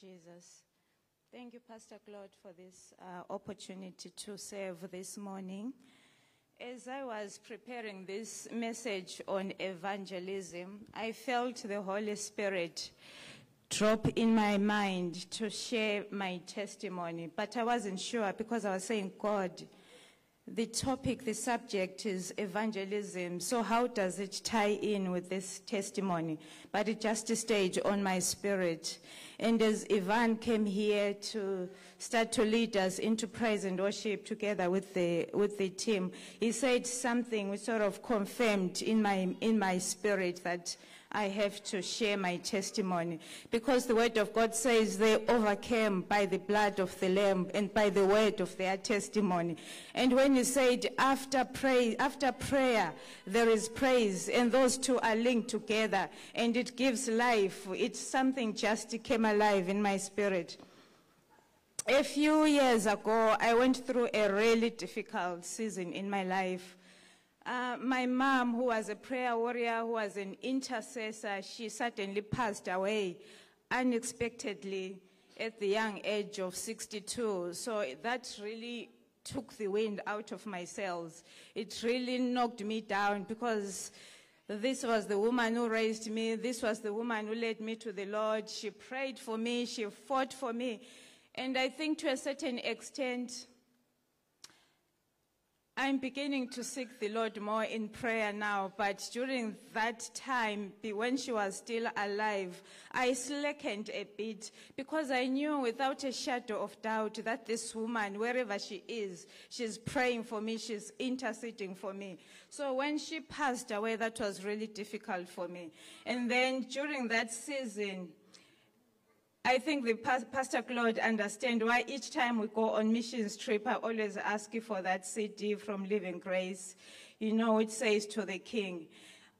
Jesus. Thank you, Pastor Claude, for this uh, opportunity to serve this morning. As I was preparing this message on evangelism, I felt the Holy Spirit drop in my mind to share my testimony, but I wasn't sure because I was saying, God, the topic, the subject is evangelism. So how does it tie in with this testimony? But it just stayed on my spirit. And as Ivan came here to start to lead us into praise and worship together with the, with the team, he said something which sort of confirmed in my, in my spirit that I have to share my testimony. Because the word of God says they overcame by the blood of the Lamb and by the word of their testimony. And when you said after after prayer, there is praise, and those two are linked together, and it gives life. It's something just came alive in my spirit. A few years ago, I went through a really difficult season in my life. Uh, my mom, who was a prayer warrior, who was an intercessor, she suddenly passed away unexpectedly at the young age of 62. So that really took the wind out of my sails. It really knocked me down because this was the woman who raised me. This was the woman who led me to the Lord. She prayed for me. She fought for me. And I think to a certain extent, I'm beginning to seek the Lord more in prayer now, but during that time, when she was still alive, I slackened a bit because I knew without a shadow of doubt that this woman, wherever she is, she's praying for me, she's interceding for me. So when she passed away, that was really difficult for me. And then during that season, I think the Pastor Claude understand why each time we go on missions trip, I always ask you for that CD from Living Grace, you know, it says to the King.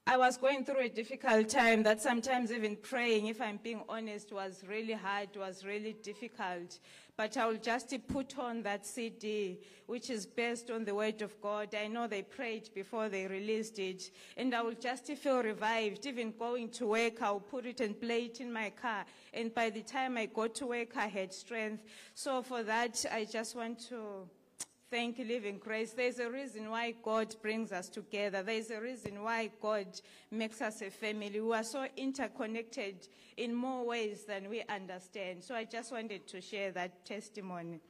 I was going through a difficult time that sometimes even praying, if I'm being honest, was really hard, was really difficult. But I will just put on that CD, which is based on the word of God. I know they prayed before they released it. And I will just feel revived. Even going to work, I'll put it and play it in my car. And by the time I got to work, I had strength. So for that, I just want to Thank you, Living Grace. There's a reason why God brings us together. There's a reason why God makes us a family. We are so interconnected in more ways than we understand. So I just wanted to share that testimony.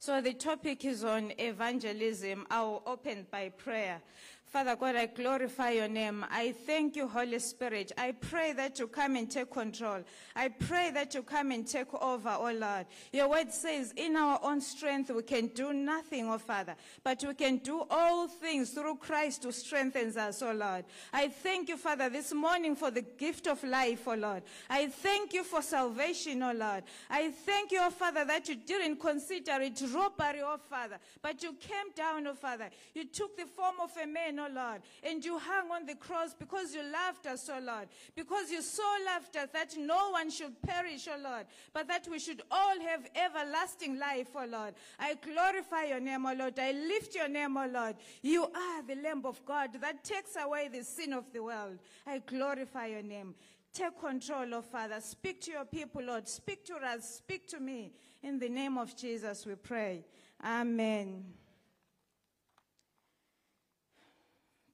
So the topic is on evangelism. I'll open by prayer. Father God, I glorify your name. I thank you, Holy Spirit. I pray that you come and take control. I pray that you come and take over, oh Lord. Your word says, in our own strength, we can do nothing, oh Father, but we can do all things through Christ who strengthens us, oh Lord. I thank you, Father, this morning for the gift of life, oh Lord. I thank you for salvation, oh Lord. I thank you, oh Father, that you didn't consider it robbery, oh Father, but you came down, oh Father. You took the form of a man, Lord, and you hung on the cross because you loved us, oh Lord, because you so loved us that no one should perish, oh Lord, but that we should all have everlasting life, oh Lord. I glorify your name, oh Lord. I lift your name, oh Lord. You are the Lamb of God that takes away the sin of the world. I glorify your name. Take control, oh Father. Speak to your people, Lord. Speak to us. Speak to me. In the name of Jesus, we pray. Amen.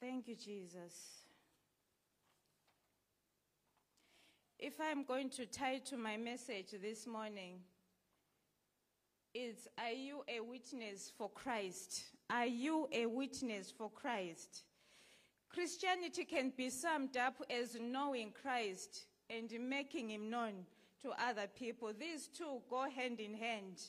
Thank you, Jesus. If I'm going to tie to my message this morning, it's Are you a witness for Christ? Are you a witness for Christ? Christianity can be summed up as knowing Christ and making him known to other people. These two go hand in hand.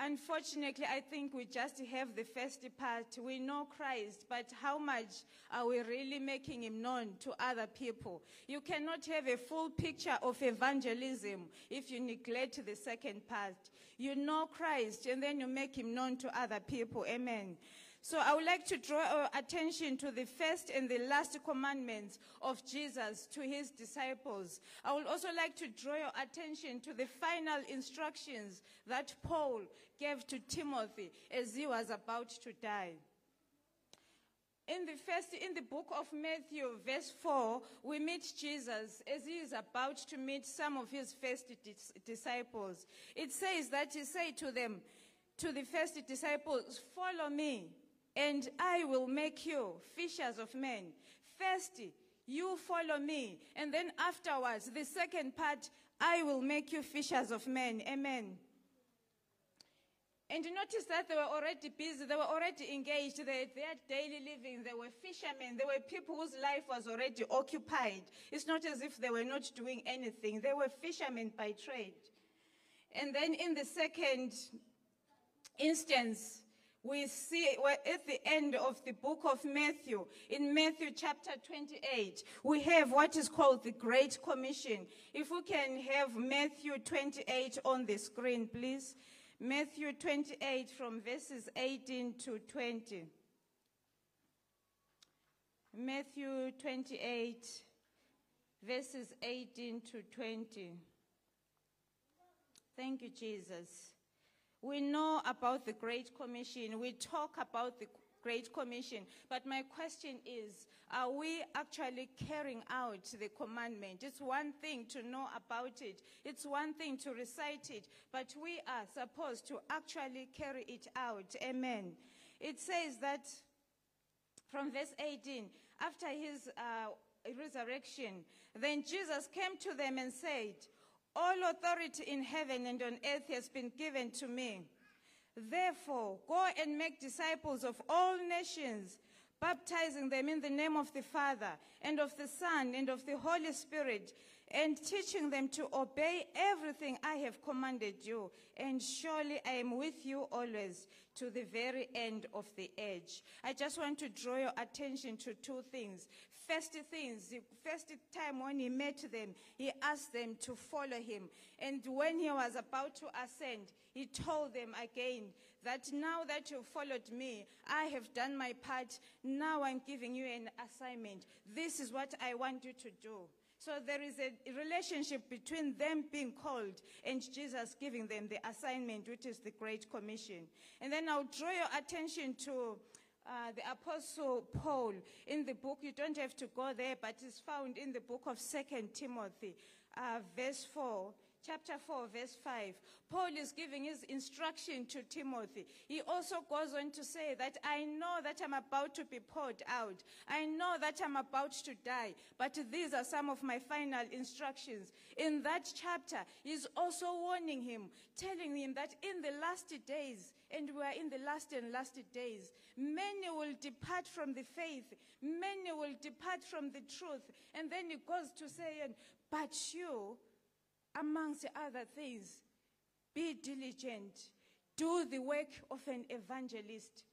Unfortunately, I think we just have the first part. We know Christ, but how much are we really making him known to other people? You cannot have a full picture of evangelism if you neglect the second part. You know Christ, and then you make him known to other people. Amen. So I would like to draw our attention to the first and the last commandments of Jesus to his disciples. I would also like to draw your attention to the final instructions that Paul gave to Timothy as he was about to die. in the first, in the book of Matthew, verse 4, we meet Jesus as he is about to meet some of his first dis- disciples. It says that he said to them, to the first disciples, follow me and I will make you fishers of men. First, you follow me. And then afterwards, the second part, I will make you fishers of men. Amen. And notice that they were already busy, they were already engaged, they, had their daily living, they were fishermen, they were people whose life was already occupied. It's not as if they were not doing anything, they were fishermen by trade. And then in the second instance, we see at the end of the book of Matthew, in Matthew chapter 28, we have what is called the Great Commission. If we can have Matthew 28 on the screen, please. Matthew 28 from verses 18 to 20. Matthew 28, verses 18 to 20. Thank you, Jesus. We know about the Great Commission. We talk about the Great Commission. But my question is are we actually carrying out the commandment? It's one thing to know about it, it's one thing to recite it, but we are supposed to actually carry it out. Amen. It says that from verse 18, after his uh, resurrection, then Jesus came to them and said, All authority in heaven and on earth has been given to me. Therefore, go and make disciples of all nations, baptizing them in the name of the Father, and of the Son, and of the Holy Spirit, and teaching them to obey everything I have commanded you. And surely I am with you always to the very end of the age. I just want to draw your attention to two things. First things, the first time when he met them, he asked them to follow him. And when he was about to ascend, he told them again that now that you've followed me, I have done my part. Now I'm giving you an assignment. This is what I want you to do. So there is a relationship between them being called and Jesus giving them the assignment, which is the Great Commission. And then I'll draw your attention to uh, the Apostle Paul in the book. You don't have to go there, but it's found in the book of Second Timothy, uh, verse 4 chapter 4, verse 5, Paul is giving his instruction to Timothy. He also goes on to say that I know that I'm about to be poured out. I know that I'm about to die, but these are some of my final instructions. In that chapter, he's also warning him, telling him that in the last days, and we are in the last and last days, many will depart from the faith, many will depart from the truth. And then he goes to say, but you, amongst other things, be diligent. Do the work of an evangelist.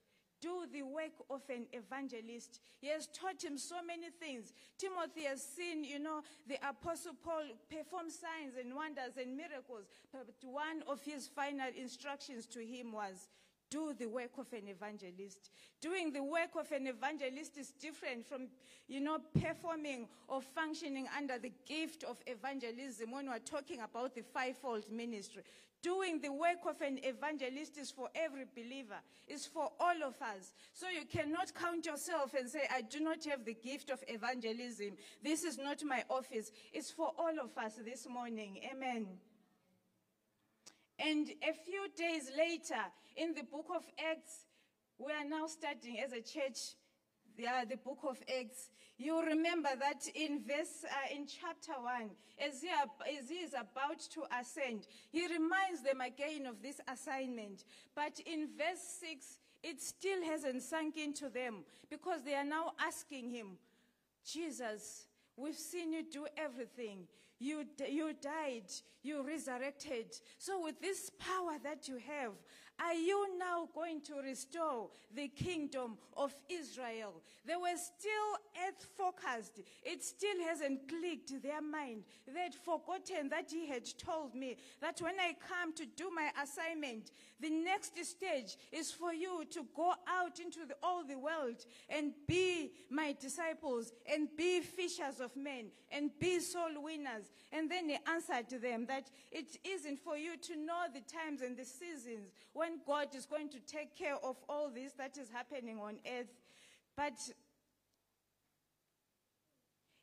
Do the work of an evangelist. He has taught him so many things. Timothy has seen, you know, the Apostle Paul perform signs and wonders and miracles. But one of his final instructions to him was do the work of an evangelist. Doing the work of an evangelist is different from, you know, performing or functioning under the gift of evangelism when we're talking about the fivefold ministry. Doing the work of an evangelist is for every believer, is for all of us. So you cannot count yourself and say, I do not have the gift of evangelism. This is not my office. It's for all of us this morning. Amen. And a few days later, in the book of Acts, we are now studying as a church the, uh, the book of Acts. You remember that in verse, uh, in chapter 1, as he, as he is about to ascend, he reminds them again of this assignment. But in verse 6, it still hasn't sunk into them because they are now asking him, Jesus, we've seen you do everything. You, you died, you resurrected. So, with this power that you have, are you now going to restore the kingdom of Israel? They were still earth focused. It still hasn't clicked their mind. They had forgotten that He had told me that when I come to do my assignment, the next stage is for you to go out into the, all the world and be my disciples and be fishers of men and be soul winners. And then He answered to them that it isn't for you to know the times and the seasons when God is going to take care of all this that is happening on earth. But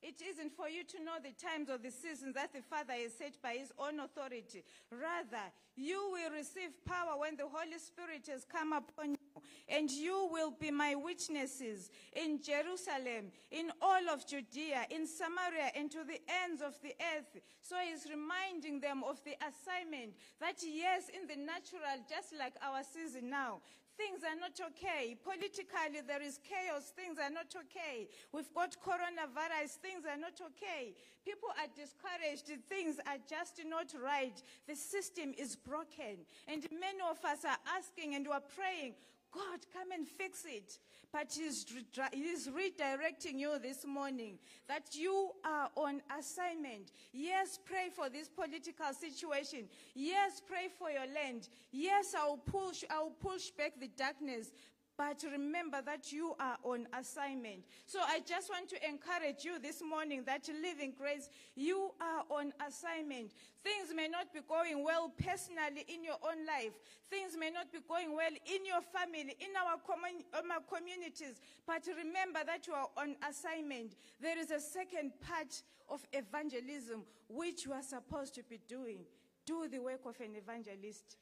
It isn't for you to know the times or the seasons that the Father has set by his own authority. Rather, you will receive power when the Holy Spirit has come upon you, and you will be my witnesses in Jerusalem, in all of Judea, in Samaria, and to the ends of the earth. So he's reminding them of the assignment that, yes, in the natural, just like our season now, Things are not okay. Politically, there is chaos. Things are not okay. We've got coronavirus. Things are not okay. People are discouraged. Things are just not right. The system is broken. And many of us are asking and we're praying, God, come and fix it. But he's, he's redirecting you this morning that you are on assignment. Yes, pray for this political situation. Yes, pray for your land. Yes, I'll push, I'll push back the darkness. But remember that you are on assignment. So I just want to encourage you this morning that living grace, you are on assignment. Things may not be going well personally in your own life. Things may not be going well in your family, in our, commun- our communities. But remember that you are on assignment. There is a second part of evangelism which you are supposed to be doing. Do the work of an evangelist.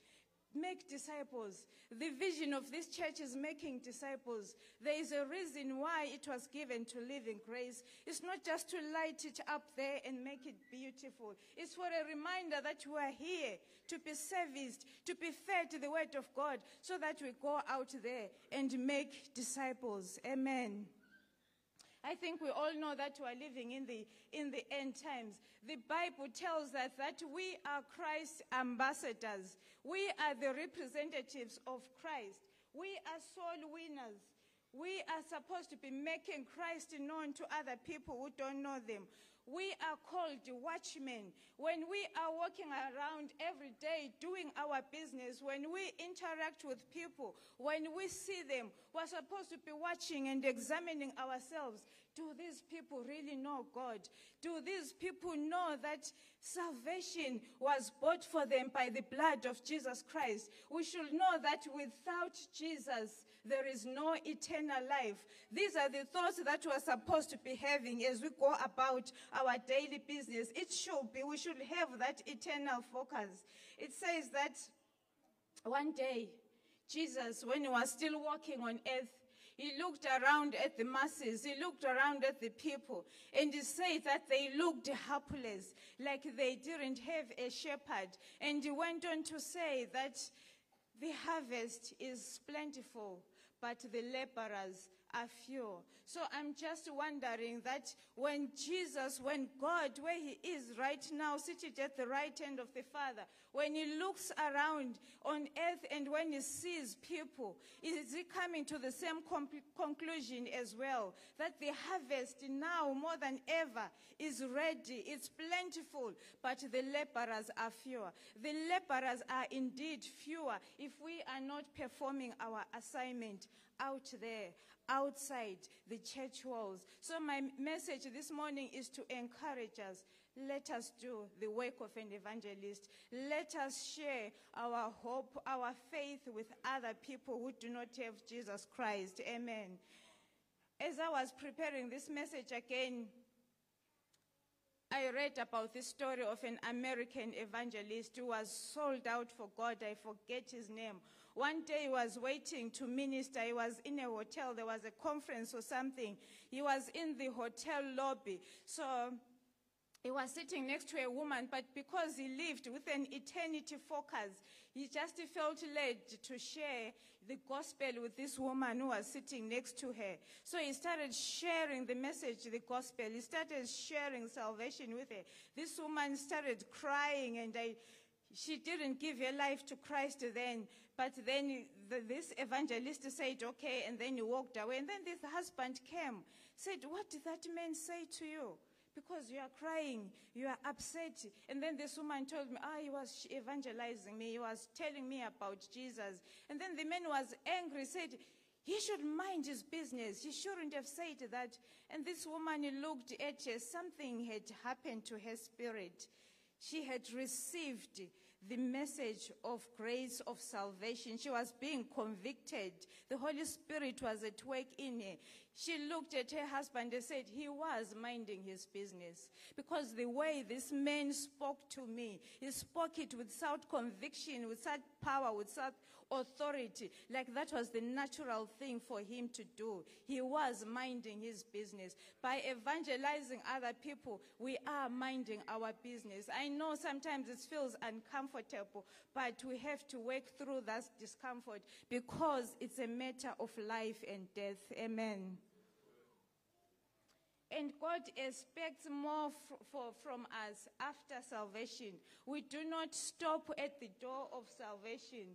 Make disciples. The vision of this church is making disciples. There is a reason why it was given to live in grace. It's not just to light it up there and make it beautiful. It's for a reminder that we are here to be serviced, to be fed to the word of God, so that we go out there and make disciples. Amen. I think we all know that we are living in the, in the end times. The Bible tells us that we are Christ's ambassadors. We are the representatives of Christ. We are soul winners. We are supposed to be making Christ known to other people who don't know them. We are called watchmen. When we are walking around every day doing our business, when we interact with people, when we see them, we're supposed to be watching and examining ourselves. Do these people really know God? Do these people know that salvation was bought for them by the blood of Jesus Christ? We should know that without Jesus, there is no eternal life. These are the thoughts that we're supposed to be having as we go about our daily business. It should be, we should have that eternal focus. It says that one day, Jesus, when he was still walking on earth, he looked around at the masses, he looked around at the people, and he said that they looked helpless, like they didn't have a shepherd. And he went on to say that the harvest is plentiful, but the laborers are few. So I'm just wondering that when Jesus, when God, where He is right now, seated at the right hand of the Father, when He looks around on earth and when He sees people, is He coming to the same conclusion as well? That the harvest now more than ever is ready, it's plentiful, but the laborers are fewer. The laborers are indeed fewer if we are not performing our assignment out there, outside the church walls. So, my message this morning is to encourage us. Let us do the work of an evangelist. Let us share our hope, our faith with other people who do not have Jesus Christ. Amen. As I was preparing this message again, I read about the story of an American evangelist who was sold out for God. I forget his name. One day he was waiting to minister. He was in a hotel. There was a conference or something. He was in the hotel lobby. So he was sitting next to a woman, but because he lived with an eternity focus, he just felt led to share the gospel with this woman who was sitting next to her. So he started sharing the message, the gospel. He started sharing salvation with her. This woman started crying, and I, she didn't give her life to Christ then, but then the, this evangelist said, okay, and then he walked away. And then this husband came, said, What did that man say to you? Because you are crying, you are upset. And then this woman told me, ah, he was evangelizing me, he was telling me about Jesus. And then the man was angry, said, he should mind his business. He shouldn't have said that. And this woman looked at her. Something had happened to her spirit. She had received the message of grace of salvation. She was being convicted. The Holy Spirit was at work in her. She looked at her husband and said, He was minding his business. Because the way this man spoke to me, he spoke it with such conviction, with such power, with such authority, like that was the natural thing for him to do. He was minding his business. By evangelizing other people, we are minding our business. I know sometimes it feels uncomfortable, but we have to work through that discomfort because it's a matter of life and death. Amen. And God expects more for, from us after salvation. We do not stop at the door of salvation.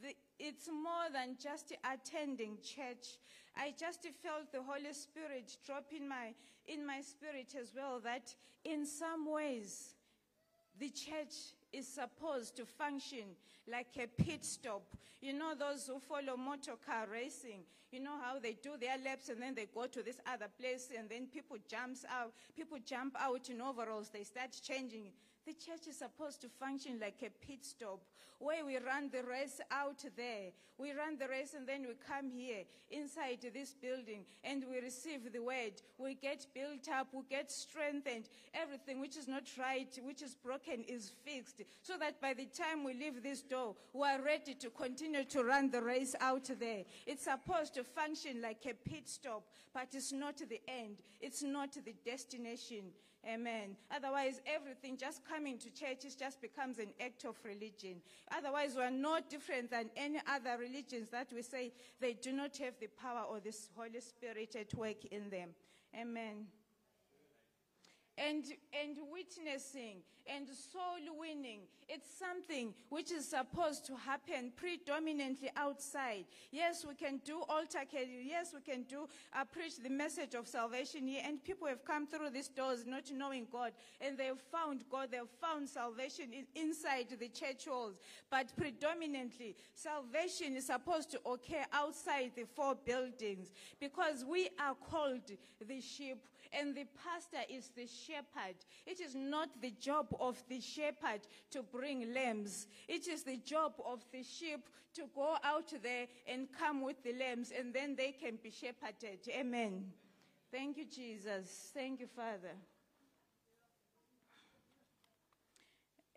The, it's more than just attending church. I just felt the Holy Spirit drop in my, in my spirit as well that in some ways, the church is supposed to function like a pit stop. You know, those who follow motor car racing, you know how they do their laps and then they go to this other place and then people jumps out, people jump out in overalls, they start changing. The church is supposed to function like a pit stop where we run the race out there. We run the race and then we come here inside this building and we receive the word. We get built up, we get strengthened. Everything which is not right, which is broken, is fixed. So that by the time we leave this door, we are ready to continue to run the race out there. It's supposed to function like a pit stop, but it's not the end, it's not the destination. Amen. Otherwise, everything just coming to church it just becomes an act of religion. Otherwise, we are no different than any other religions that we say they do not have the power or the Holy Spirit at work in them. Amen and, and witnessing and soul winning. It's something which is supposed to happen predominantly outside. Yes, we can do altar care. Yes, we can do uh, preach the message of salvation here. And people have come through these doors not knowing God, and they've found God. They've found salvation in, inside the church walls. But predominantly, salvation is supposed to occur outside the four buildings because we are called the sheep and the pastor is the shepherd. It is not the job of the shepherd to bring lambs. It is the job of the sheep to go out there and come with the lambs, and then they can be shepherded. Amen. Thank you, Jesus. Thank you, Father.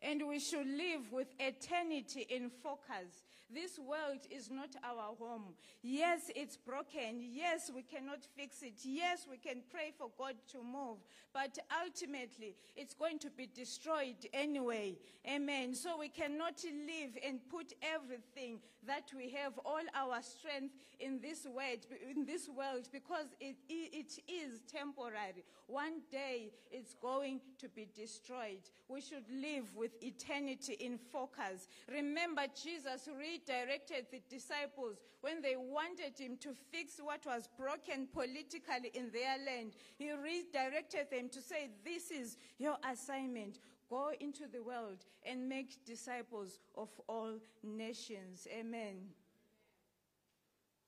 And we should live with eternity in focus. This world is not our home. Yes, it's broken. Yes, we cannot fix it. Yes, we can pray for God to move. But ultimately, it's going to be destroyed anyway. Amen. So we cannot live and put everything that we have, all our strength in this world, in this world because it, it is temporary. One day it's going to be destroyed. We should live with eternity in focus. Remember, Jesus redirected the disciples when they wanted him to fix what was broken politically in their land. He redirected them to say, This is your assignment. Go into the world and make disciples of all nations. Amen.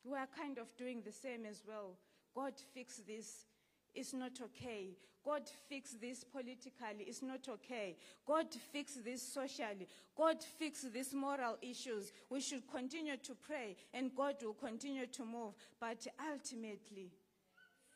We are kind of doing the same as well. God, fix this it's not okay. God fix this politically. It's not okay. God fix this socially. God fix these moral issues. We should continue to pray and God will continue to move. But ultimately,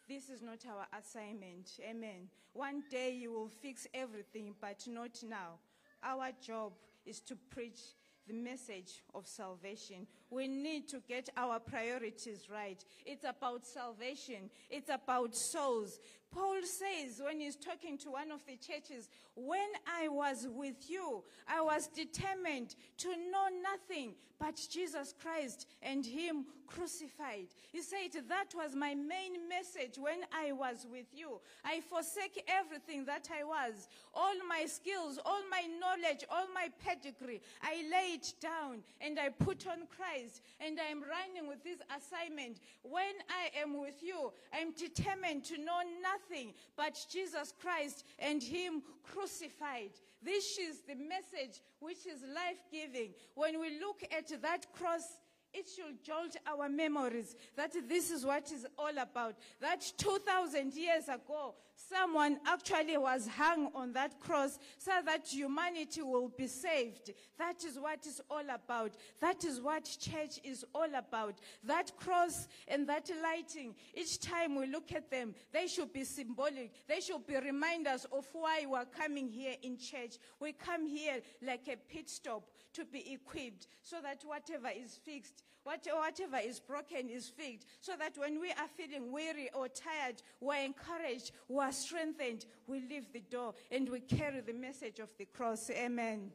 this is not our assignment. Amen. One day you will fix everything, but not now. Our job is to preach the message of salvation. We need to get our priorities right. It's about salvation. It's about souls. Paul says when he's talking to one of the churches, when I was with you, I was determined to know nothing but Jesus Christ and Him crucified. He said, That was my main message when I was with you. I forsake everything that I was, all my skills, all my knowledge, all my pedigree. I lay it down and I put on Christ and I'm running with this assignment. When I am with you, I'm determined to know nothing but Jesus Christ and Him crucified. This is the message which is life giving. When we look at that cross it should jolt our memories that this is what is all about. That 2,000 years ago, someone actually was hung on that cross so that humanity will be saved. That is what is all about. That is what church is all about. That cross and that lighting, each time we look at them, they should be symbolic. They should be reminders of why we're coming here in church. We come here like a pit stop to be equipped so that whatever is fixed, whatever is broken is fixed. So that when we are feeling weary or tired, we're encouraged, we're strengthened, we leave the door and we carry the message of the cross. Amen.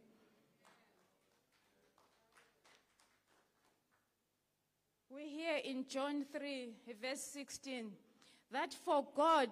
We hear in John 3, verse 16, that for God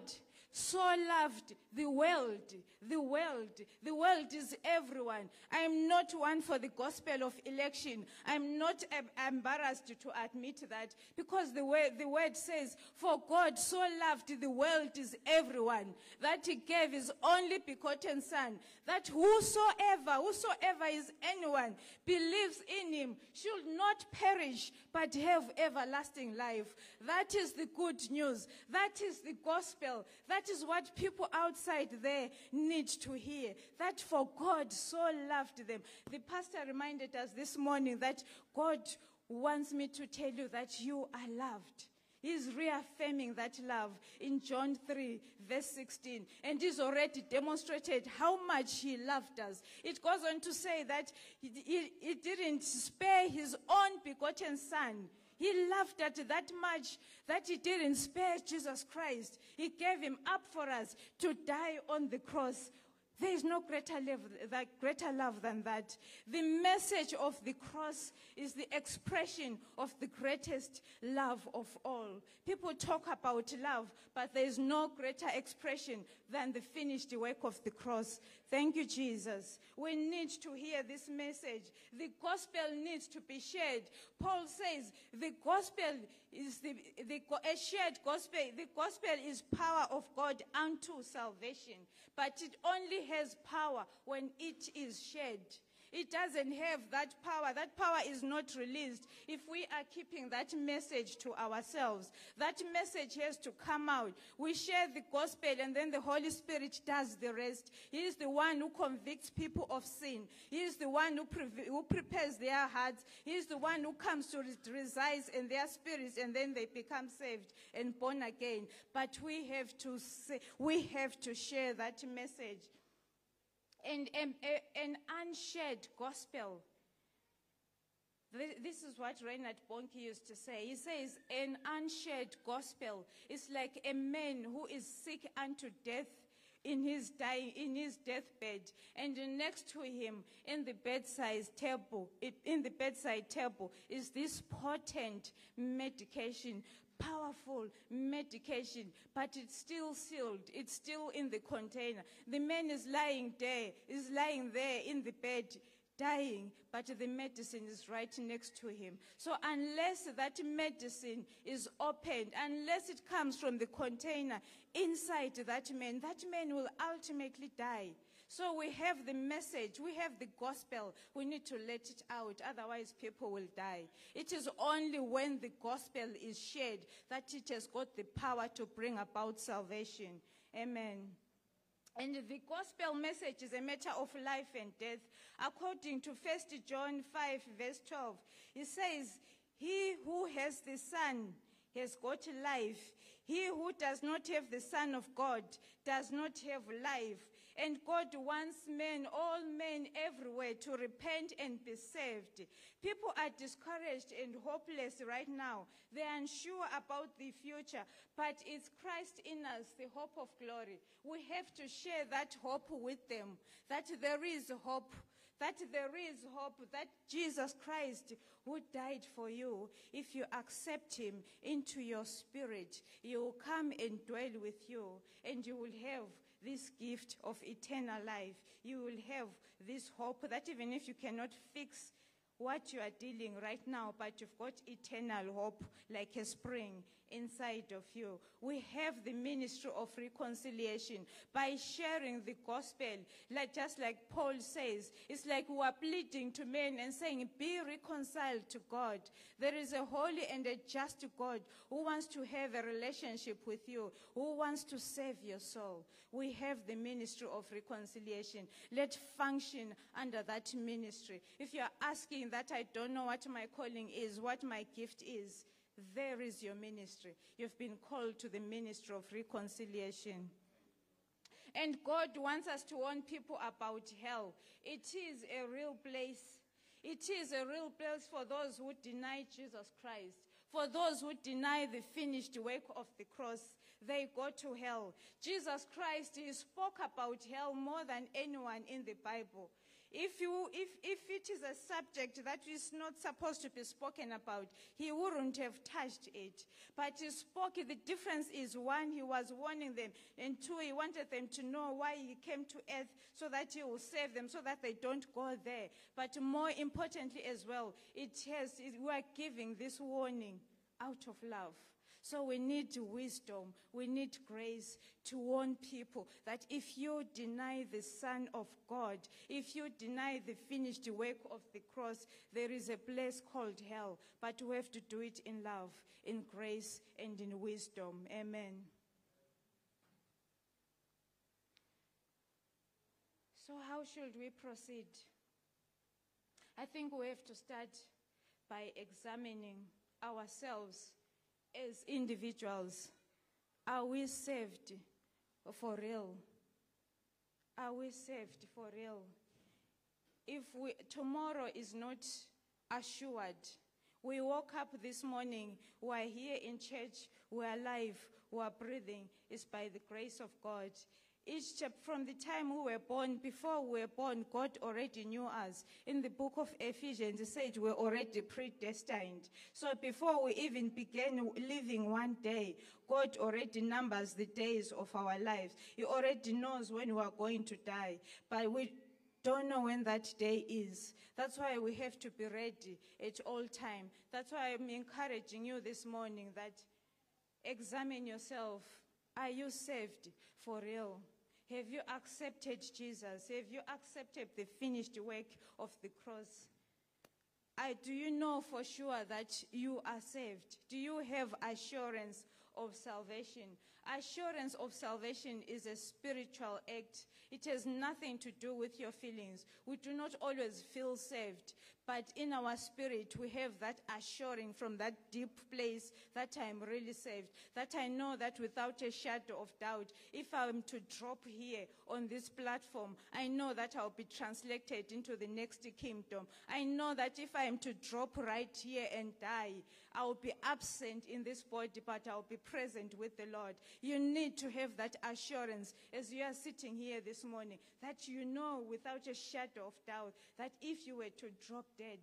so loved the world, the world, the world is everyone. I am not one for the gospel of election. I'm not em- embarrassed to admit that because the word, the word says, for God so loved the world is everyone that he gave his only begotten son that whosoever, whosoever is anyone believes in him should not perish but have everlasting life. That is the good news. That is the gospel. That is what people outside there need to hear. That for God so loved them. The pastor reminded us this morning that God wants me to tell you that you are loved. He's reaffirming that love in John 3, verse 16. And he's already demonstrated how much he loved us. It goes on to say that he, he, he didn't spare his own begotten son. He loved us that much that he didn't spare Jesus Christ. He gave him up for us to die on the cross. There is no greater love, that greater love than that. The message of the cross is the expression of the greatest love of all. People talk about love, but there is no greater expression than the finished work of the cross. Thank you, Jesus. We need to hear this message. The gospel needs to be shared. Paul says the gospel is the, the a shared gospel. The gospel is power of God unto salvation, but it only has power when it is shared. It doesn't have that power. That power is not released if we are keeping that message to ourselves. That message has to come out. We share the gospel and then the Holy Spirit does the rest. He is the one who convicts people of sin. He is the one who, pre- who prepares their hearts. He is the one who comes to res- resides in their spirits and then they become saved and born again. But we have to say, we have to share that message and an unshared gospel. This is what Reinhard Bonnke used to say. He says, An unshared gospel is like a man who is sick unto death in his, dying, in his deathbed, and next to him in the bedside table, in the bedside table is this potent medication powerful medication, but it's still sealed. It's still in the container. The man is lying there, is lying there in the bed, dying, but the medicine is right next to him. So unless that medicine is opened, unless it comes from the container inside that man, that man will ultimately die. So we have the message, we have the gospel. We need to let it out, otherwise, people will die. It is only when the gospel is shared that it has got the power to bring about salvation. Amen. And the gospel message is a matter of life and death. According to 1 John 5, verse 12, it says, He who has the Son has got life. He who does not have the Son of God does not have life. And God wants men, all men everywhere, to repent and be saved. People are discouraged and hopeless right now. They are unsure about the future, but it's Christ in us, the hope of glory. We have to share that hope with them, that there is hope that there is hope that Jesus Christ, who died for you, if you accept him into your spirit, he will come and dwell with you, and you will have this gift of eternal life. You will have this hope that even if you cannot fix what you are dealing right now, but you've got eternal hope like a spring inside of you. We have the ministry of reconciliation by sharing the gospel. Like just like Paul says, it's like we are pleading to men and saying, Be reconciled to God. There is a holy and a just God who wants to have a relationship with you, who wants to save your soul. We have the ministry of reconciliation. Let function under that ministry. If you're asking that I don't know what my calling is, what my gift is, there is your ministry. You've been called to the ministry of reconciliation. And God wants us to warn people about hell. It is a real place. It is a real place for those who deny Jesus Christ. For those who deny the finished work of the cross, they go to hell. Jesus Christ, he spoke about hell more than anyone in the Bible. If, you, if, if it is a subject that is not supposed to be spoken about, he wouldn't have touched it. But he spoke, the difference is one, he was warning them, and two, he wanted them to know why he came to earth so that he will save them, so that they don't go there. But more importantly as well, it has, we are giving this warning out of love. So we need wisdom, we need grace to warn people that if you deny the Son of God, if you deny the finished work of the cross, there is a place called hell. But we have to do it in love, in grace, and in wisdom. Amen. So, how should we proceed? I think we have to start by examining ourselves as individuals, are we saved for real? Are we saved for real? If we, tomorrow is not assured, we woke up this morning, we are here in church, we are alive, we are breathing, it's by the grace of God from the time we were born, before we were born, God already knew us. In the book of Ephesians, it said we're already predestined. So before we even began living one day, God already numbers the days of our lives. He already knows when we are going to die. But we don't know when that day is. That's why we have to be ready at all time. That's why I'm encouraging you this morning that examine yourself. Are you saved for real? Have you accepted Jesus? Have you accepted the finished work of the cross? I, do you know for sure that you are saved? Do you have assurance of salvation? Assurance of salvation is a spiritual act. It has nothing to do with your feelings. We do not always feel saved, but in our spirit, we have that assuring from that deep place that I am really saved. That I know that without a shadow of doubt, if I am to drop here on this platform, I know that I'll be translated into the next kingdom. I know that if I am to drop right here and die, I'll be absent in this body, but I'll be present with the Lord. You need to have that assurance as you are sitting here this morning that you know without a shadow of doubt that if you were to drop dead,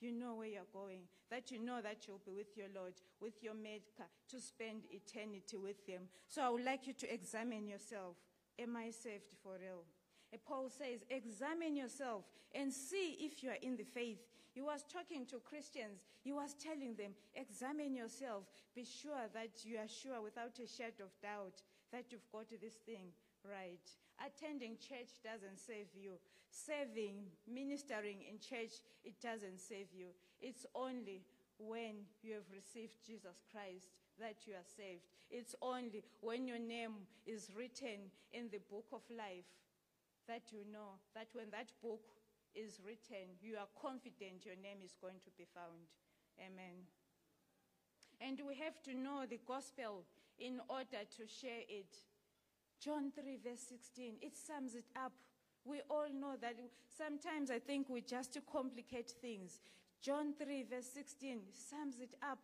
you know where you're going, that you know that you'll be with your Lord, with your Maker, to spend eternity with Him. So I would like you to examine yourself. Am I saved for real? Paul says, examine yourself and see if you are in the faith. He was talking to Christians. He was telling them, examine yourself. Be sure that you are sure without a shadow of doubt that you've got this thing right. Attending church doesn't save you. Serving, ministering in church, it doesn't save you. It's only when you have received Jesus Christ that you are saved. It's only when your name is written in the book of life that you know that when that book is written, you are confident your name is going to be found. Amen. And we have to know the gospel in order to share it. John 3, verse 16, it sums it up. We all know that sometimes I think we just complicate things. John 3, verse 16 sums it up.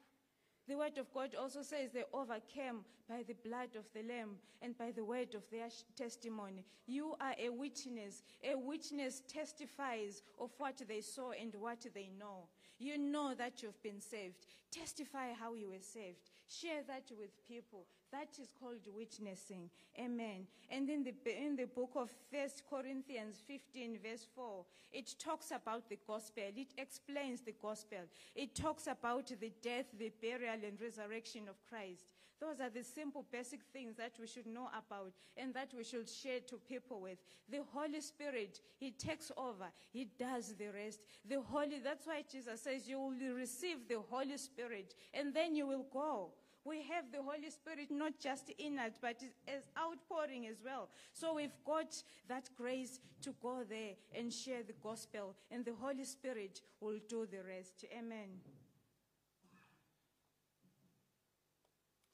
The word of God also says they overcame by the blood of the Lamb and by the word of their testimony. You are a witness. A witness testifies of what they saw and what they know. You know that you've been saved. Testify how you were saved. Share that with people. That is called witnessing. Amen. And in the, in the book of First Corinthians 15, verse 4, it talks about the gospel. It explains the gospel. It talks about the death, the burial, and resurrection of Christ. Those are the simple, basic things that we should know about and that we should share to people with. The Holy Spirit, He takes over. He does the rest. The Holy, that's why Jesus says you will receive the Holy Spirit and then you will go. We have the Holy Spirit not just in us, but as outpouring as well. So we've got that grace to go there and share the gospel, and the Holy Spirit will do the rest. Amen.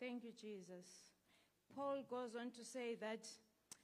Thank you, Jesus. Paul goes on to say that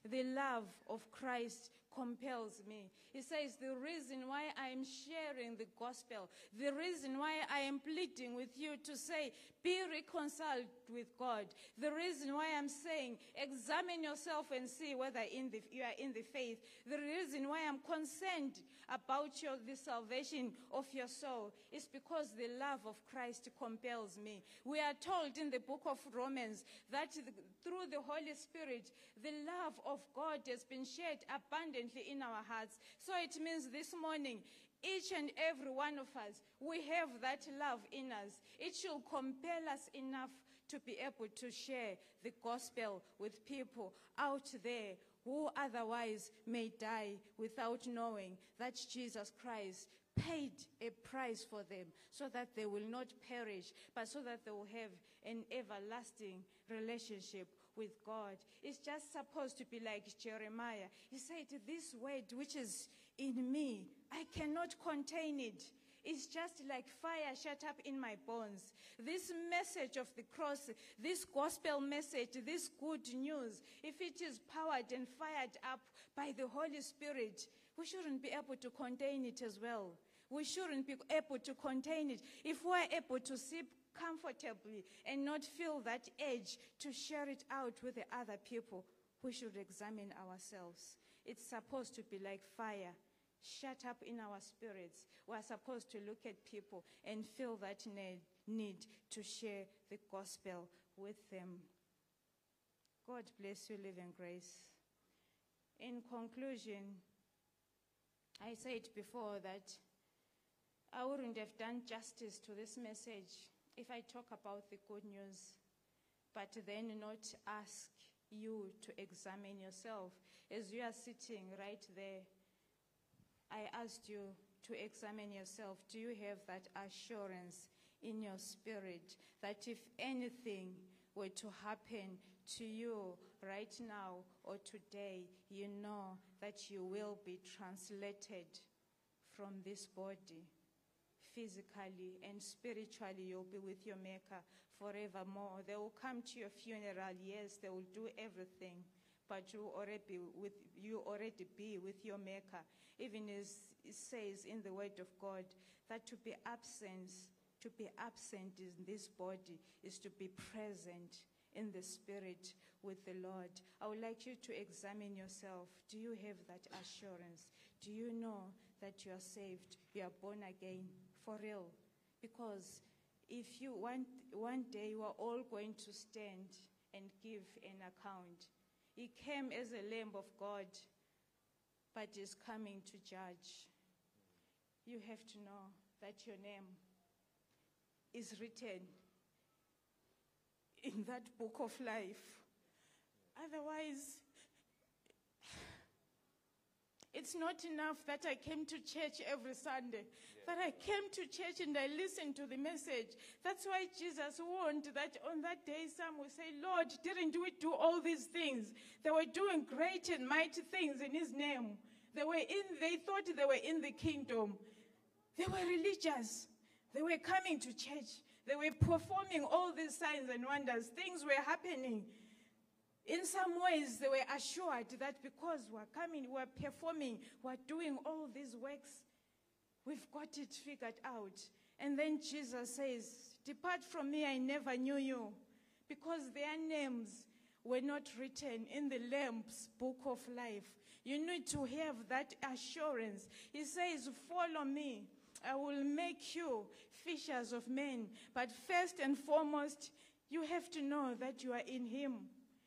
the love of Christ compels me. He says, The reason why I am sharing the gospel, the reason why I am pleading with you to say, Be reconciled with God, the reason I'm saying, Examine yourself and see whether the, you are in the faith, the reason why I'm concerned about your, the salvation of your soul is because the love of Christ compels me. We are told in the book of Romans that through the Holy Spirit, the love of God has been shed abundantly in our hearts. So it means this morning, each and every one of us, we have that love in us. It should compel us enough to be able to share the gospel with people out there who otherwise may die without knowing that Jesus Christ paid a price for them so that they will not perish, but so that they will have an everlasting relationship with God. It's just supposed to be like Jeremiah. He said, This word which is in me, I cannot contain it. It's just like fire shut up in my bones. This message of the cross, this gospel message, this good news, if it is powered and fired up by the Holy Spirit, we shouldn't be able to contain it as well. We shouldn't be able to contain it. If we're able to sip comfortably and not feel that edge to share it out with the other people, we should examine ourselves. It's supposed to be like fire shut up in our spirits. We're supposed to look at people and feel that need, to share the gospel with them. God bless you, living grace. In conclusion, I said before that I wouldn't have done justice to this message if I talk about the good news, but then not ask you to examine yourself as you are sitting right there I asked you to examine yourself. Do you have that assurance in your spirit that if anything were to happen to you right now or today, you know that you will be translated from this body? Physically and spiritually, you'll be with your Maker forevermore. They will come to your funeral, yes, they will do everything but you already with you already be with your maker. Even as it says in the word of god that to be absent to be absent in this body is to be present in the spirit with the lord. I would like you to examine yourself. Do you have that assurance? Do you know that you are saved you are born again for real? Because if you one, one day you are all going to stand and give an account he came as a lamb of God, but is coming to judge. You have to know that your name is written in that book of life. Otherwise, it's not enough that I came to church every Sunday, but I came to church and I listened to the message. That's why Jesus warned that on that day some will say, Lord, didn't we do all these things? They were doing great and mighty things in his name. They were in, they thought they were in the kingdom. They were religious. They were coming to church. They were performing all these signs and wonders. Things were happening. In some ways, they were assured that because we're coming, we're performing, we're doing all these works, we've got it figured out. And then Jesus says, Depart from me, I never knew you, because their names were not written in the Lamb's book of life. You need to have that assurance. He says, Follow me. I will make you fishers of men. But first and foremost, You have to know that you are in Him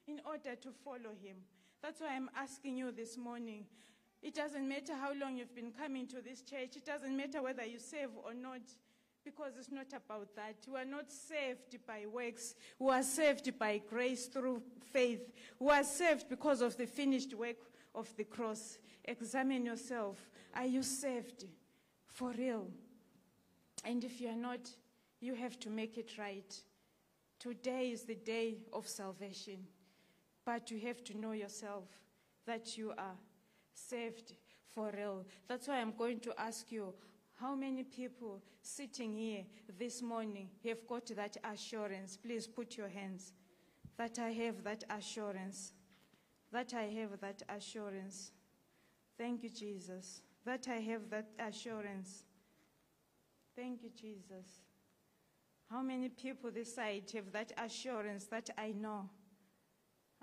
in order to follow Him. That's why I'm asking you this morning. It doesn't matter how long you've been coming to this church, it doesn't matter whether you save or not, because it's not about that. We are not saved by works, we are saved by grace through faith. We are saved because of the finished work of the cross. Examine yourself. Are you saved for real? And if you are not, you have to make it right. Today is the day of salvation. But you have to know yourself that you are saved for real. That's why I'm going to ask you how many people sitting here this morning have got that assurance? Please put your hands. That I have that assurance. That I have that assurance. Thank you, Jesus. That I have that assurance. Thank you, Jesus. How many people this side have that assurance that I know?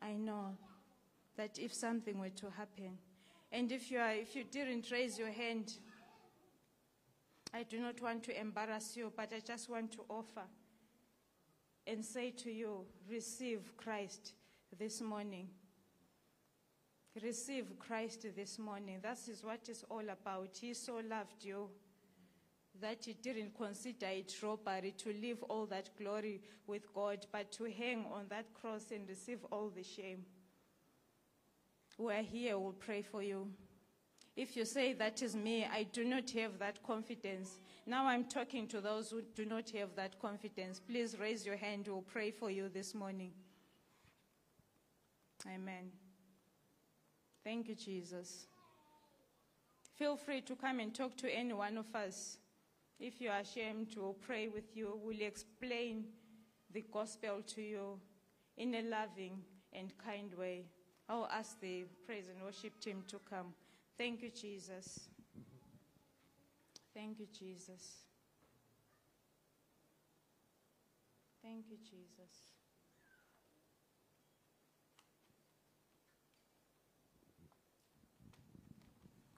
I know that if something were to happen, and if you, are, if you didn't raise your hand, I do not want to embarrass you, but I just want to offer and say to you, receive Christ this morning. Receive Christ this morning. That is what it's all about. He so loved you that he didn't consider it robbery to leave all that glory with God, but to hang on that cross and receive all the shame. We're here, we'll pray for you. If you say that is me, I do not have that confidence. Now I'm talking to those who do not have that confidence. Please raise your hand, we'll pray for you this morning. Amen. Thank you, Jesus. Feel free to come and talk to any one of us. If you are ashamed, we'll pray with you. We'll explain the gospel to you in a loving and kind way. I'll ask the praise and worship team to come. Thank you, Jesus. Thank you, Jesus. Thank you, Jesus.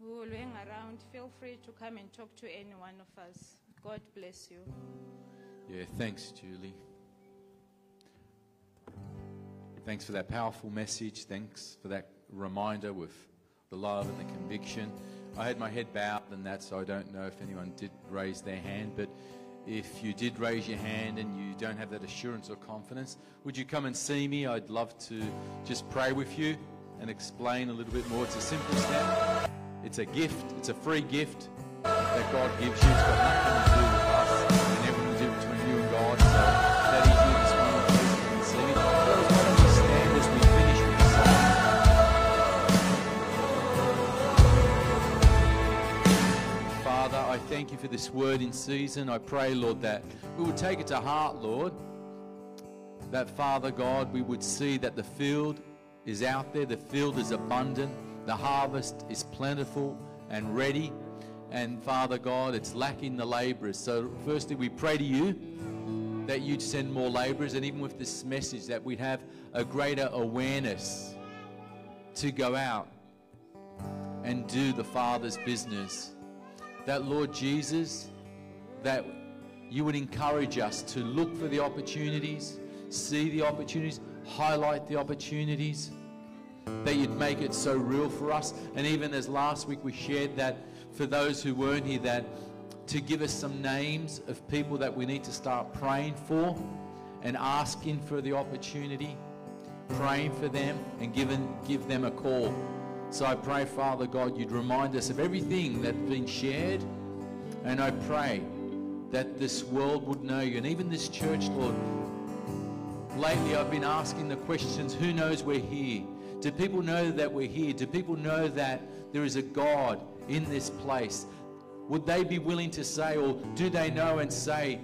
We will hang around. Feel free to come and talk to any one of us. God bless you. Yeah, thanks, Julie. Thanks for that powerful message. Thanks for that reminder with the love and the conviction. I had my head bowed and that, so I don't know if anyone did raise their hand. But if you did raise your hand and you don't have that assurance or confidence, would you come and see me? I'd love to just pray with you and explain a little bit more. It's a simple step. It's a gift. It's a free gift that God gives you. It's got nothing to do with us and everything to do between you and God. So that is. Why don't you stand as we finish? Father, I thank you for this word in season. I pray, Lord, that we would take it to heart, Lord. That, Father God, we would see that the field is out there, the field is abundant the harvest is plentiful and ready. And Father God, it's lacking the laborers. So, firstly, we pray to you that you'd send more laborers, and even with this message, that we'd have a greater awareness to go out and do the Father's business. That, Lord Jesus, that you would encourage us to look for the opportunities, see the opportunities, highlight the opportunities that you'd make it so real for us. And even as last week we shared that for those who weren't here, that to give us some names of people that we need to start praying for and asking for the opportunity, praying for them and giving, give them a call. So I pray, Father God, you'd remind us of everything that's been shared. And I pray that this world would know you. And even this church, Lord, lately I've been asking the questions, who knows we're here? Do people know that we're here? Do people know that there is a God in this place? Would they be willing to say, or do they know and say,